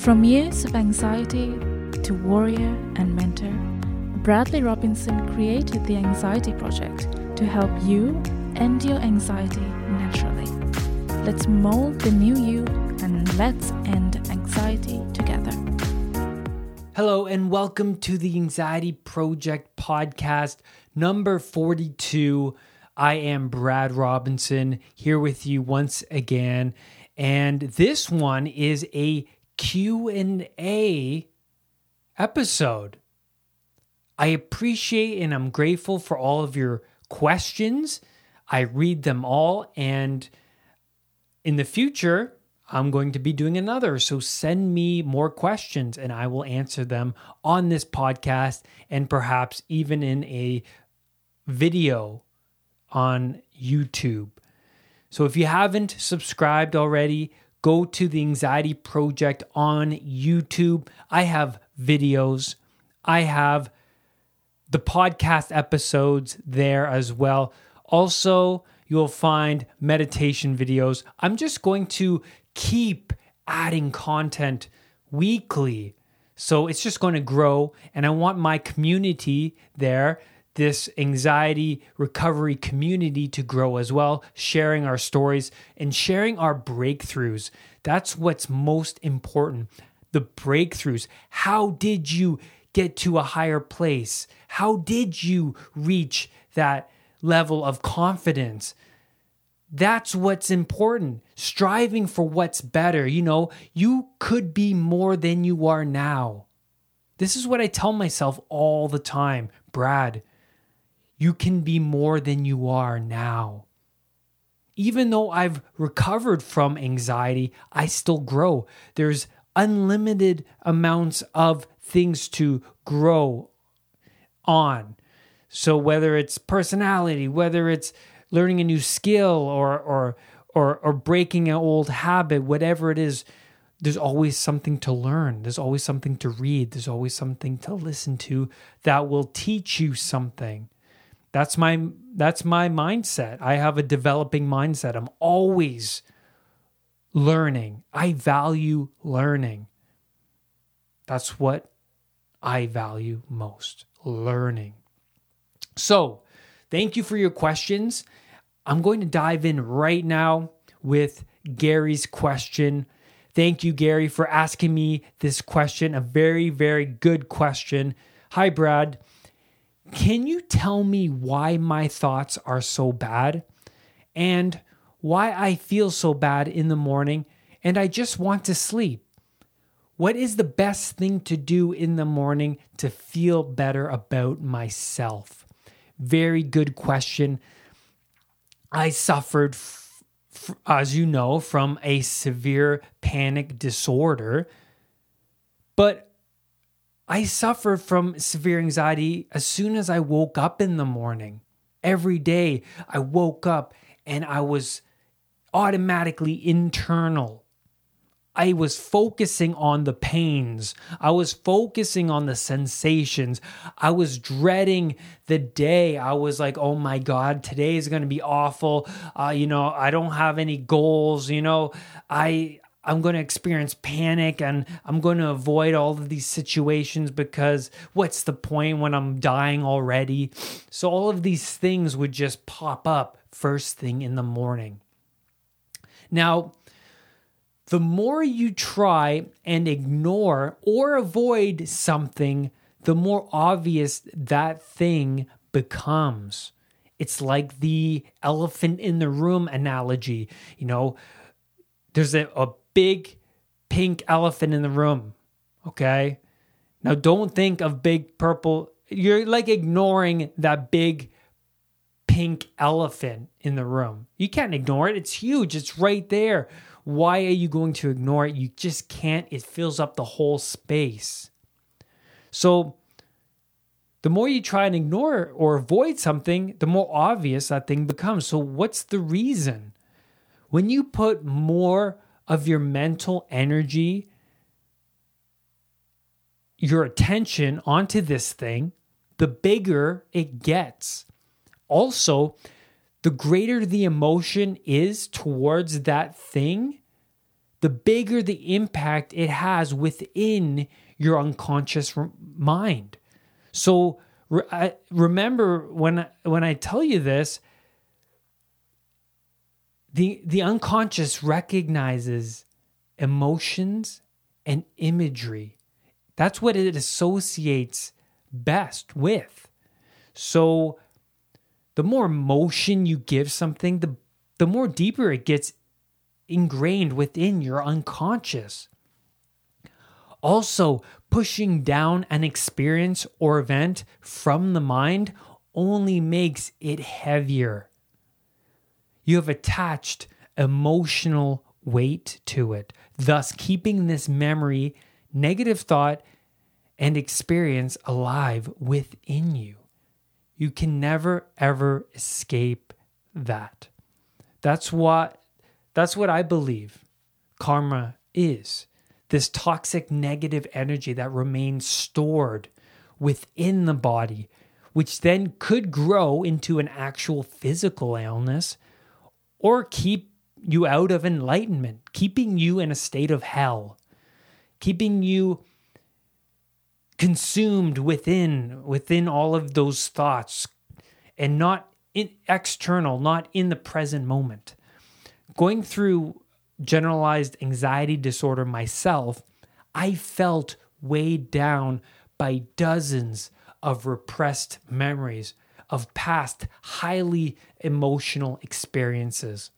From years of anxiety to warrior and mentor, Bradley Robinson created the Anxiety Project to help you end your anxiety naturally. Let's mold the new you and let's end anxiety together. Hello, and welcome to the Anxiety Project podcast number 42. I am Brad Robinson here with you once again, and this one is a Q&A episode. I appreciate and I'm grateful for all of your questions. I read them all and in the future I'm going to be doing another. So send me more questions and I will answer them on this podcast and perhaps even in a video on YouTube. So if you haven't subscribed already, go to the Anxiety Project on YouTube. I have videos, I have the podcast episodes there as well. Also, you'll find meditation videos. I'm just going to keep adding content weekly. So it's just going to grow. And I want my community there, this anxiety recovery community, to grow as well, sharing our stories and sharing our breakthroughs. That's what's most important. The breakthroughs. How did you get to a higher place? How did you reach that level of confidence? That's what's important. Striving for what's better. You know, you could be more than you are now. This is what I tell myself all the time Brad, you can be more than you are now. Even though I've recovered from anxiety, I still grow. There's unlimited amounts of things to grow on. So whether it's personality, whether it's learning a new skill or or or or breaking an old habit, whatever it is, there's always something to learn. There's always something to read. There's always something to listen to that will teach you something. That's my that's my mindset. I have a developing mindset. I'm always learning. I value learning. That's what I value most learning. So, thank you for your questions. I'm going to dive in right now with Gary's question. Thank you, Gary, for asking me this question. A very, very good question. Hi, Brad. Can you tell me why my thoughts are so bad and why I feel so bad in the morning and I just want to sleep? What is the best thing to do in the morning to feel better about myself? Very good question. I suffered, f- f- as you know, from a severe panic disorder, but I suffered from severe anxiety as soon as I woke up in the morning. Every day I woke up and I was automatically internal I was focusing on the pains. I was focusing on the sensations. I was dreading the day. I was like, oh my God, today is going to be awful. Uh, you know, I don't have any goals. You know, I. I'm going to experience panic and I'm going to avoid all of these situations because what's the point when I'm dying already? So, all of these things would just pop up first thing in the morning. Now, the more you try and ignore or avoid something, the more obvious that thing becomes. It's like the elephant in the room analogy. You know, there's a, a big pink elephant in the room. Okay. Now, don't think of big purple. You're like ignoring that big pink elephant in the room. You can't ignore it. It's huge. It's right there. Why are you going to ignore it? You just can't. It fills up the whole space. So, the more you try and ignore or avoid something, the more obvious that thing becomes. So, what's the reason? When you put more of your mental energy, your attention onto this thing, the bigger it gets. Also, the greater the emotion is towards that thing, the bigger the impact it has within your unconscious mind. So re- remember when when I tell you this, the the unconscious recognizes emotions and imagery. That's what it associates best with. So the more motion you give something, the the more deeper it gets ingrained within your unconscious. Also, pushing down an experience or event from the mind only makes it heavier. You have attached emotional weight to it, thus keeping this memory, negative thought, and experience alive within you. You can never ever escape that. That's what that's what I believe karma is. This toxic negative energy that remains stored within the body, which then could grow into an actual physical illness or keep you out of enlightenment, keeping you in a state of hell, keeping you consumed within within all of those thoughts and not in external, not in the present moment. Going through generalized anxiety disorder myself, I felt weighed down by dozens of repressed memories of past highly emotional experiences.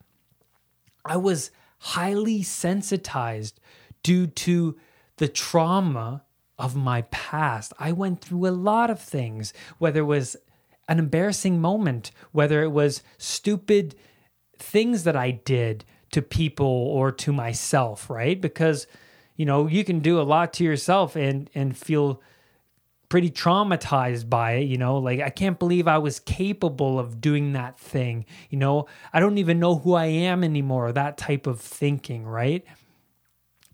I was highly sensitized due to the trauma of my past. I went through a lot of things, whether it was an embarrassing moment, whether it was stupid things that I did to people or to myself, right? Because you know, you can do a lot to yourself and and feel pretty traumatized by it, you know, like I can't believe I was capable of doing that thing, you know. I don't even know who I am anymore, that type of thinking, right?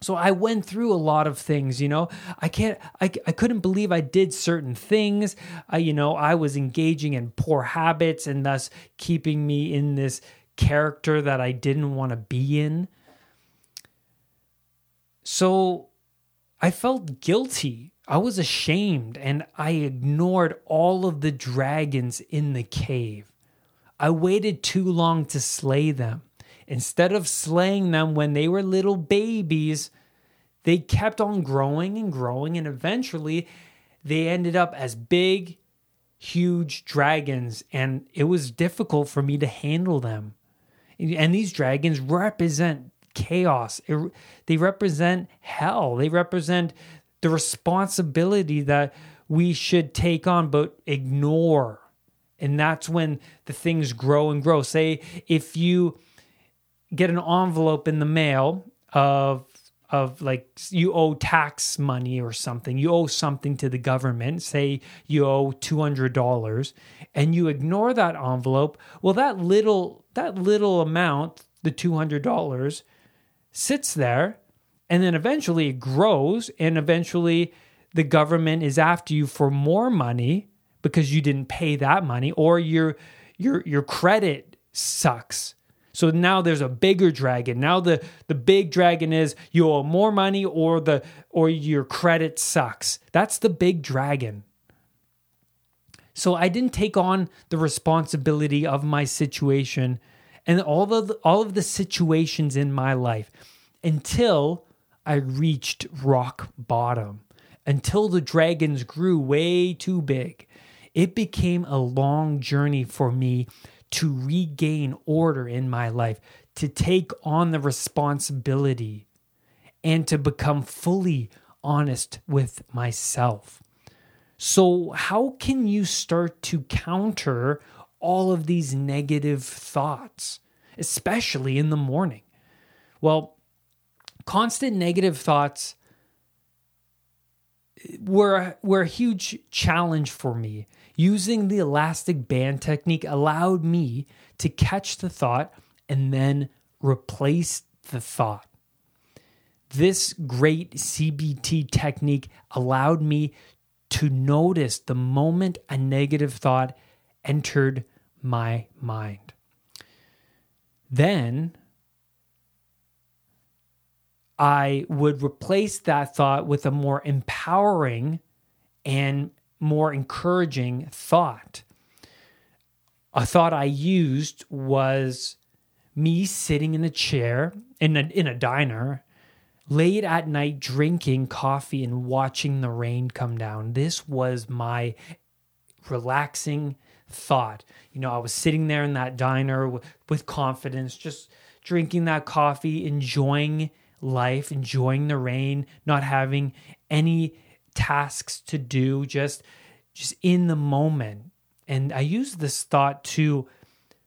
So I went through a lot of things, you know. I can't I, I couldn't believe I did certain things. I you know, I was engaging in poor habits and thus keeping me in this character that I didn't want to be in. So I felt guilty. I was ashamed and I ignored all of the dragons in the cave. I waited too long to slay them. Instead of slaying them when they were little babies, they kept on growing and growing, and eventually they ended up as big, huge dragons, and it was difficult for me to handle them. And these dragons represent chaos, they represent hell, they represent the responsibility that we should take on but ignore. And that's when the things grow and grow. Say, if you get an envelope in the mail of of like you owe tax money or something you owe something to the government say you owe $200 and you ignore that envelope well that little that little amount the $200 sits there and then eventually it grows and eventually the government is after you for more money because you didn't pay that money or your your your credit sucks so now there's a bigger dragon. Now the the big dragon is you owe more money or the or your credit sucks. That's the big dragon. So I didn't take on the responsibility of my situation and all the, all of the situations in my life until I reached rock bottom. Until the dragons grew way too big. It became a long journey for me to regain order in my life, to take on the responsibility, and to become fully honest with myself. So, how can you start to counter all of these negative thoughts, especially in the morning? Well, constant negative thoughts were, were a huge challenge for me Using the elastic band technique allowed me to catch the thought and then replace the thought. This great CBT technique allowed me to notice the moment a negative thought entered my mind. Then I would replace that thought with a more empowering and more encouraging thought. A thought I used was me sitting in a chair in a, in a diner late at night drinking coffee and watching the rain come down. This was my relaxing thought. You know, I was sitting there in that diner with, with confidence, just drinking that coffee, enjoying life, enjoying the rain, not having any tasks to do, just just in the moment. And I use this thought to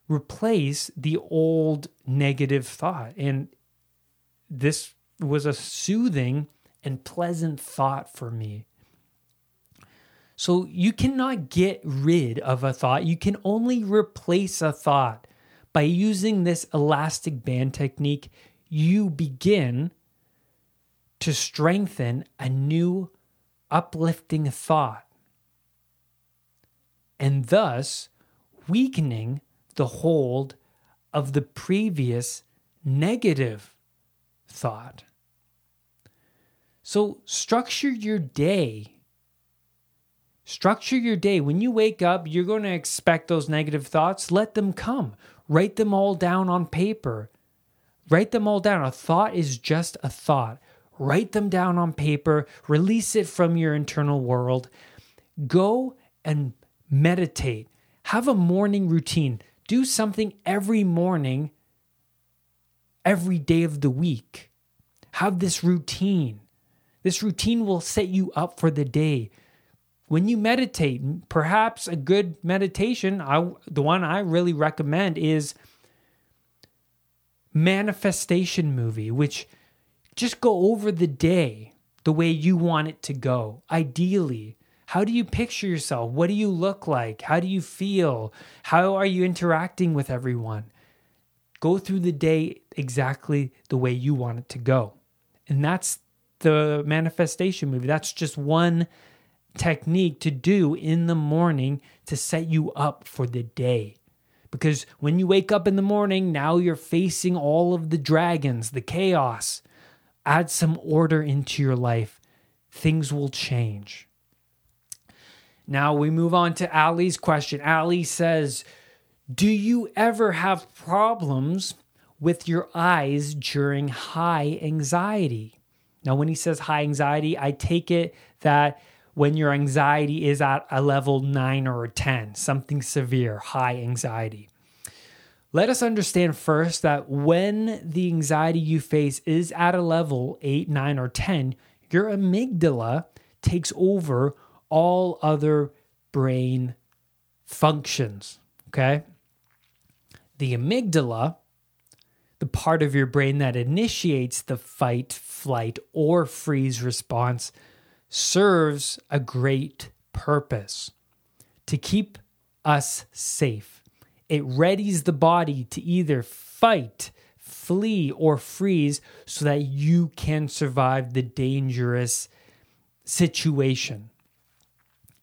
replace the old negative thought. And this was a soothing and pleasant thought for me. So you cannot get rid of a thought, you can only replace a thought. By using this elastic band technique, you begin to strengthen a new uplifting thought and thus weakening the hold of the previous negative thought. So, structure your day. Structure your day. When you wake up, you're going to expect those negative thoughts. Let them come. Write them all down on paper. Write them all down. A thought is just a thought. Write them down on paper. Release it from your internal world. Go and meditate. Have a morning routine. Do something every morning, every day of the week. Have this routine. This routine will set you up for the day. When you meditate, perhaps a good meditation, I, the one I really recommend is manifestation movie, which just go over the day the way you want it to go. Ideally, how do you picture yourself? What do you look like? How do you feel? How are you interacting with everyone? Go through the day exactly the way you want it to go. And that's the manifestation movie. That's just one technique to do in the morning to set you up for the day. Because when you wake up in the morning, now you're facing all of the dragons, the chaos. Add some order into your life, things will change. Now we move on to Ali's question. Ali says, Do you ever have problems with your eyes during high anxiety? Now, when he says high anxiety, I take it that when your anxiety is at a level nine or a 10, something severe, high anxiety. Let us understand first that when the anxiety you face is at a level eight, nine, or 10, your amygdala takes over all other brain functions. Okay. The amygdala, the part of your brain that initiates the fight, flight, or freeze response, serves a great purpose to keep us safe. It readies the body to either fight, flee, or freeze so that you can survive the dangerous situation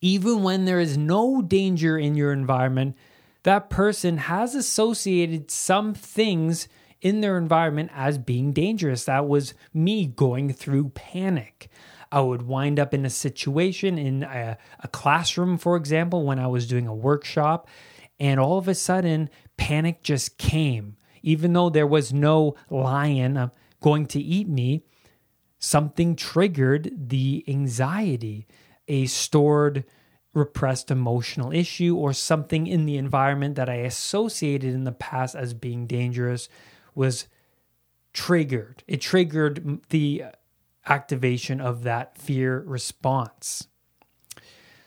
even when there is no danger in your environment, that person has associated some things in their environment as being dangerous. That was me going through panic. I would wind up in a situation in a, a, classroom, for example, when I was doing a workshop, and all of a sudden, panic just came. Even though there was no lion uh, going to eat me, something triggered the anxiety a stored repressed emotional issue or something in the environment that I associated in the past as being dangerous was triggered. It triggered the activation of that fear response.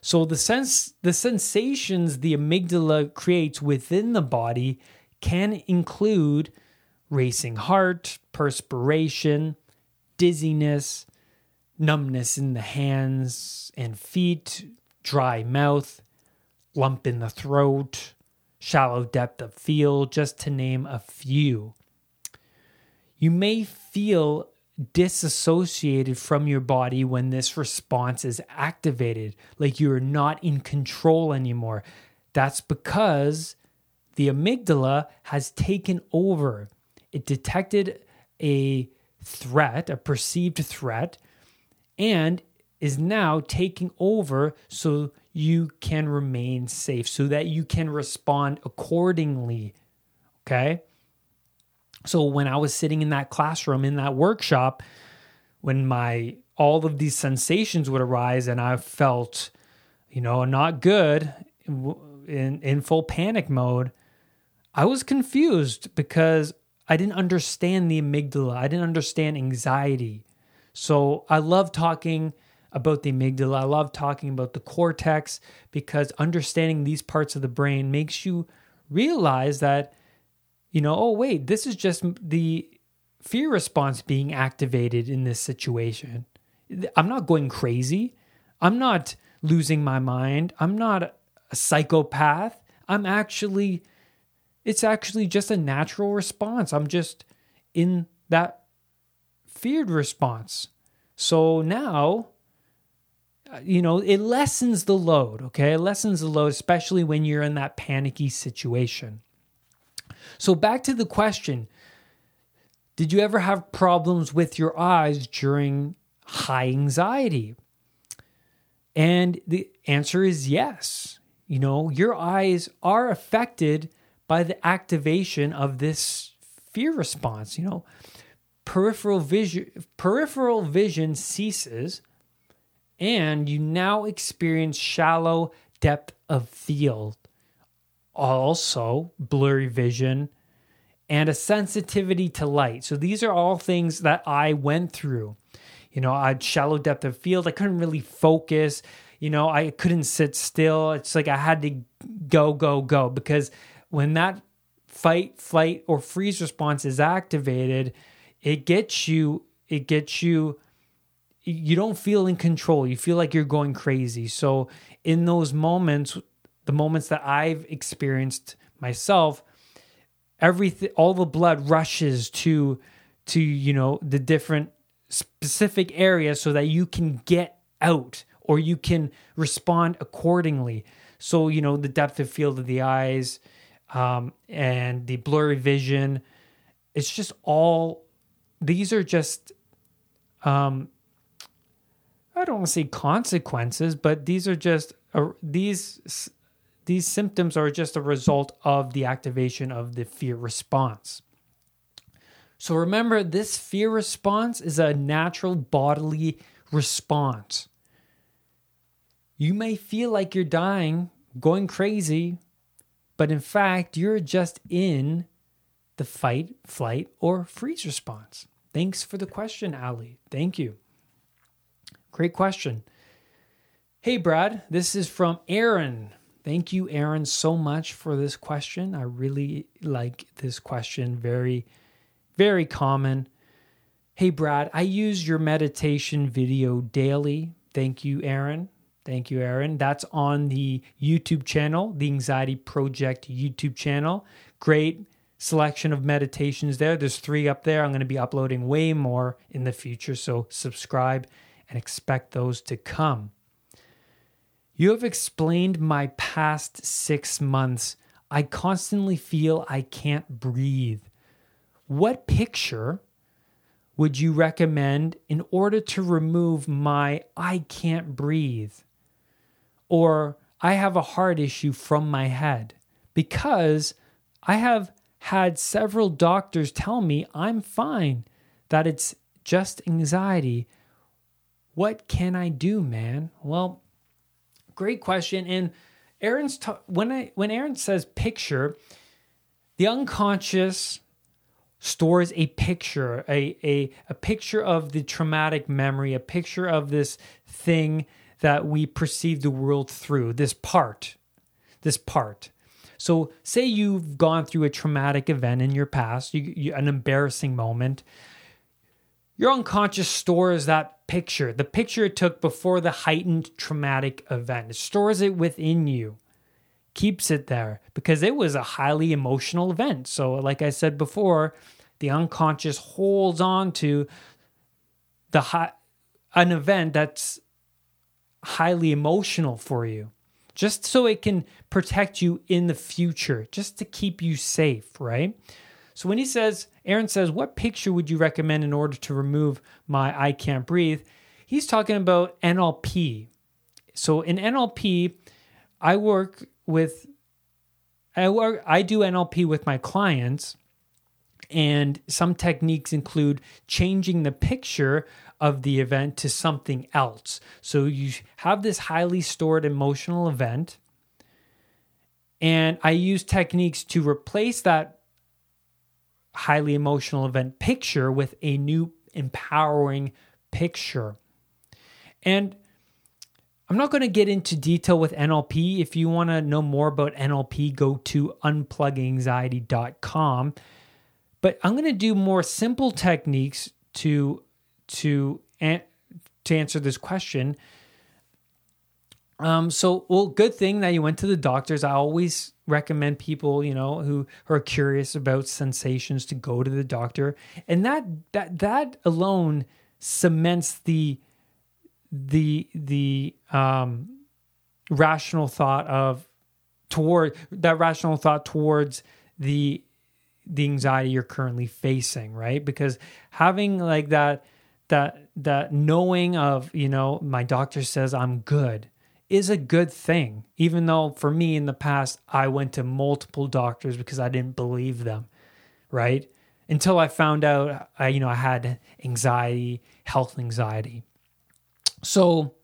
So the sense the sensations the amygdala creates within the body can include racing heart, perspiration, dizziness, numbness in the hands and feet, dry mouth, lump in the throat, shallow depth of field, just to name a few. You may feel disassociated from your body when this response is activated, like you're not in control anymore. That's because the amygdala has taken over. It detected a threat, a perceived threat, and is now taking over so you can remain safe, so that you can respond accordingly. Okay. So when I was sitting in that classroom, in that workshop, when my all of these sensations would arise and I felt, you know, not good in, in full panic mode, I was confused because I didn't understand the amygdala. I didn't understand anxiety. So I love talking about the amygdala. I love talking about the cortex because understanding these parts of the brain makes you realize that, you know, oh, wait, this is just the fear response being activated in this situation. I'm not going crazy. I'm not losing my mind. I'm not a psychopath. I'm actually, it's actually just a natural response. I'm just in that feared response. So now, uh, you know, it lessens the load, okay? It lessens the load, especially when you're in that panicky situation. So back to the question Did you ever have problems with your eyes during high anxiety? And the answer is yes. You know, your eyes are affected by the activation of this fear response. You know, peripheral vision peripheral vision ceases and you now experience shallow depth of field. Also, blurry vision and a sensitivity to light. So these are all things that I went through. You know, I had shallow depth of field. I couldn't really focus. You know, I couldn't sit still. It's like I had to go, go, go because when that fight, flight, or freeze response is activated, it gets you, it gets you, you don't feel in control. You feel like you're going crazy. So, in those moments, the moments that I've experienced myself, everything, all the blood rushes to, to, you know, the different specific areas so that you can get out or you can respond accordingly. So, you know, the depth of field of the eyes um, and the blurry vision, it's just all, these are just, um, I don't want to say consequences, but these are just, uh, these, these symptoms are just a result of the activation of the fear response. So remember, this fear response is a natural bodily response. You may feel like you're dying, going crazy, but in fact, you're just in the fight, flight, or freeze response. Thanks for the question, Ali. Thank you. Great question. Hey, Brad, this is from Aaron. Thank you, Aaron, so much for this question. I really like this question. Very very common. Hey, Brad, I use your meditation video daily. Thank you, Aaron. Thank you, Aaron. That's on the YouTube channel, the Anxiety Project YouTube channel. Great selection of meditations there. There's three up there. I'm going to be uploading way more in the future. So subscribe and expect those to come. You have explained my past six months. I constantly feel I can't breathe. What picture would you recommend in order to remove my I can't breathe or I have a heart issue from my head? Because I have had several doctors tell me I'm fine, that it's just anxiety. What can I do, man? Well, great question. And Aaron's t- when I when Aaron says picture, the unconscious stores a picture, a, a, a picture of the traumatic memory, a picture of this thing that we perceive the world through, this part, this part. So, say you've gone through a traumatic event in your past, you, you, an embarrassing moment. Your unconscious stores that picture, the picture it took before the heightened traumatic event. It stores it within you, keeps it there because it was a highly emotional event. So, like I said before, the unconscious holds on to the high, an event that's highly emotional for you just so it can protect you in the future just to keep you safe right So when he says, Aaron says, what picture would you recommend in order to remove my I can't breathe? He's talking about NLP. So in NLP, I work with, I work, I do NLP with my clients, and some techniques include changing the picture of the event to something else. So you have this highly stored emotional event, and I use techniques to replace that highly emotional event picture with a new empowering picture. And I'm not going to get into detail with NLP. If you want to know more about NLP, go to unpluganxiety.com. But I'm going to do more simple techniques to to to answer this question. Um, so, well, good thing that you went to the doctors. I always recommend people, you know, who, who are curious about sensations to go to the doctor, and that that that alone cements the the the um, rational thought of toward that rational thought towards the the anxiety you're currently facing, right? Because having like that that that knowing of, you know, my doctor says I'm good is a good thing. Even though for me in the past I went to multiple doctors because I didn't believe them, right? Until I found out I you know I had anxiety, health anxiety. So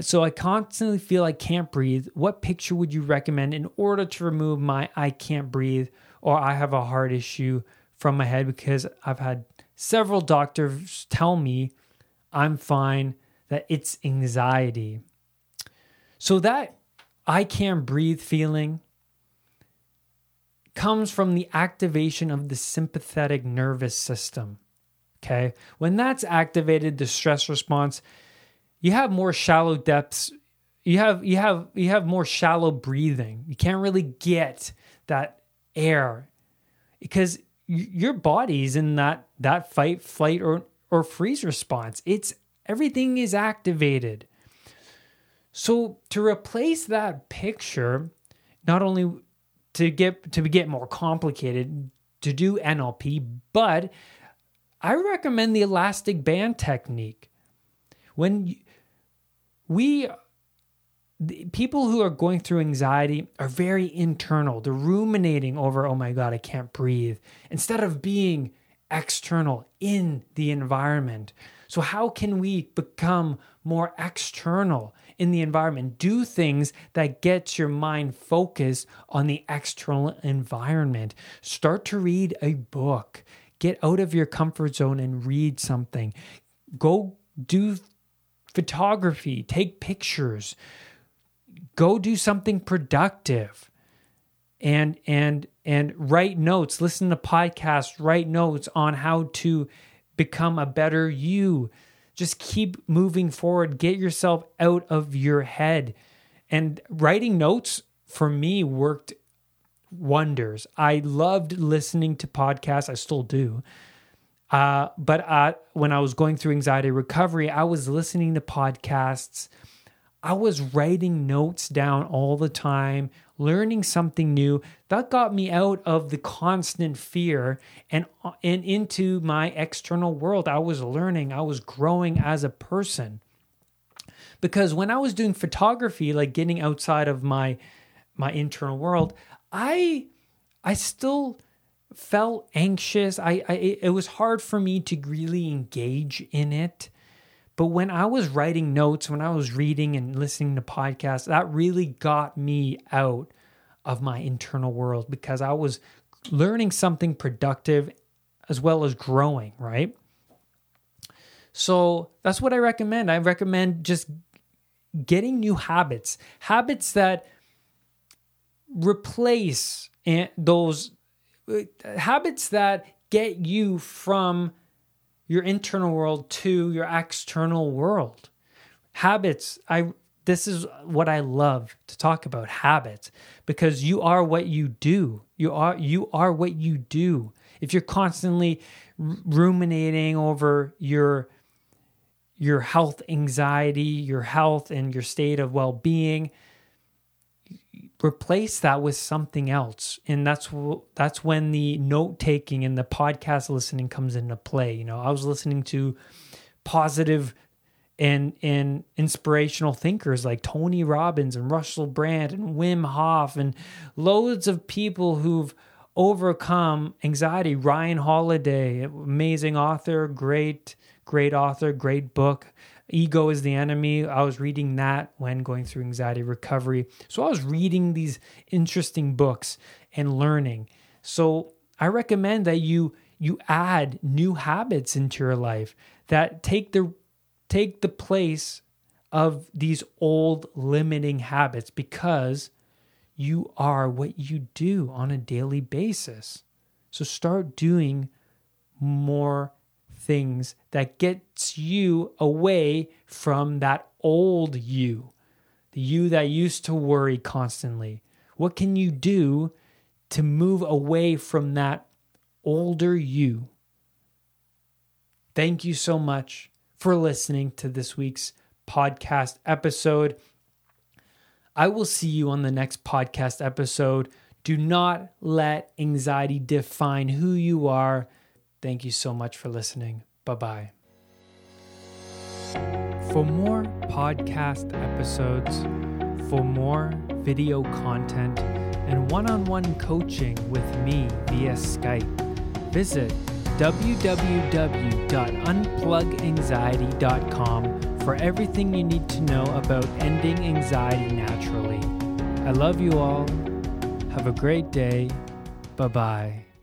so I constantly feel I can't breathe. What picture would you recommend in order to remove my I can't breathe or I have a heart issue from my head because I've had several doctors tell me I'm fine, that it's anxiety. So that I can't breathe feeling comes from the activation of the sympathetic nervous system. Okay. When that's activated, the stress response, you have more shallow depths. You have you have you have more shallow breathing. You can't really get that air because your body's in that that fight, flight, or or freeze response. It's everything is activated. So to replace that picture, not only to get to get more complicated to do NLP, but I recommend the elastic band technique. When we people who are going through anxiety are very internal. They're ruminating over, oh my God, I can't breathe, instead of being external in the environment. So, how can we become more external in the environment? Do things that get your mind focused on the external environment. Start to read a book. Get out of your comfort zone and read something. Go do photography, take pictures, go do something productive and and and write notes, listen to podcasts, write notes on how to become a better you. Just keep moving forward, get yourself out of your head. And writing notes for me worked wonders. I loved listening to podcasts. I still do. Uh, but uh, when I was going through anxiety recovery, I was listening to podcasts. I was writing notes down all the time, learning something new. That got me out of the constant fear and, and into my external world. I was learning, I was growing as a person. Because when I was doing photography, like getting outside of my my internal world, I I still felt anxious. I, I it was hard for me to really engage in it. But when I was writing notes, when I was reading and listening to podcasts, that really got me out of my internal world because I was learning something productive as well as growing, right? So that's what I recommend. I recommend just getting new habits, habits that replace those uh, habits that get you from your internal world to your external world. Habits, I this is what I love to talk about habits because you are what you do. You are you are what you do. If you're constantly ruminating over your your health anxiety, your health and your state of well-being, replace that with something else and that's that's when the note taking and the podcast listening comes into play you know i was listening to positive and and inspirational thinkers like Tony Robbins and Russell Brand and Wim Hof and loads of people who've overcome anxiety. Ryan Holiday, amazing author, great great author, great book. Ego is the Enemy. I was reading that when going through anxiety recovery. So I was reading these interesting books and learning. So I recommend that you you add new habits into your life that take the take the place of these old limiting habits because you are what you do on a daily basis. So start doing more things that gets you away from that old you, the you that used to worry constantly. What can you do to move away from that older you? Thank you so much for listening to this week's podcast episode. I will see you on the next podcast episode. Do not let anxiety define who you are. Thank you so much for listening. Bye bye. For more podcast episodes, for more video content, and one on one coaching with me via Skype, visit www.unpluganxiety.com for everything you need to know about ending anxiety naturally. I love you all. Have a great day. Bye bye.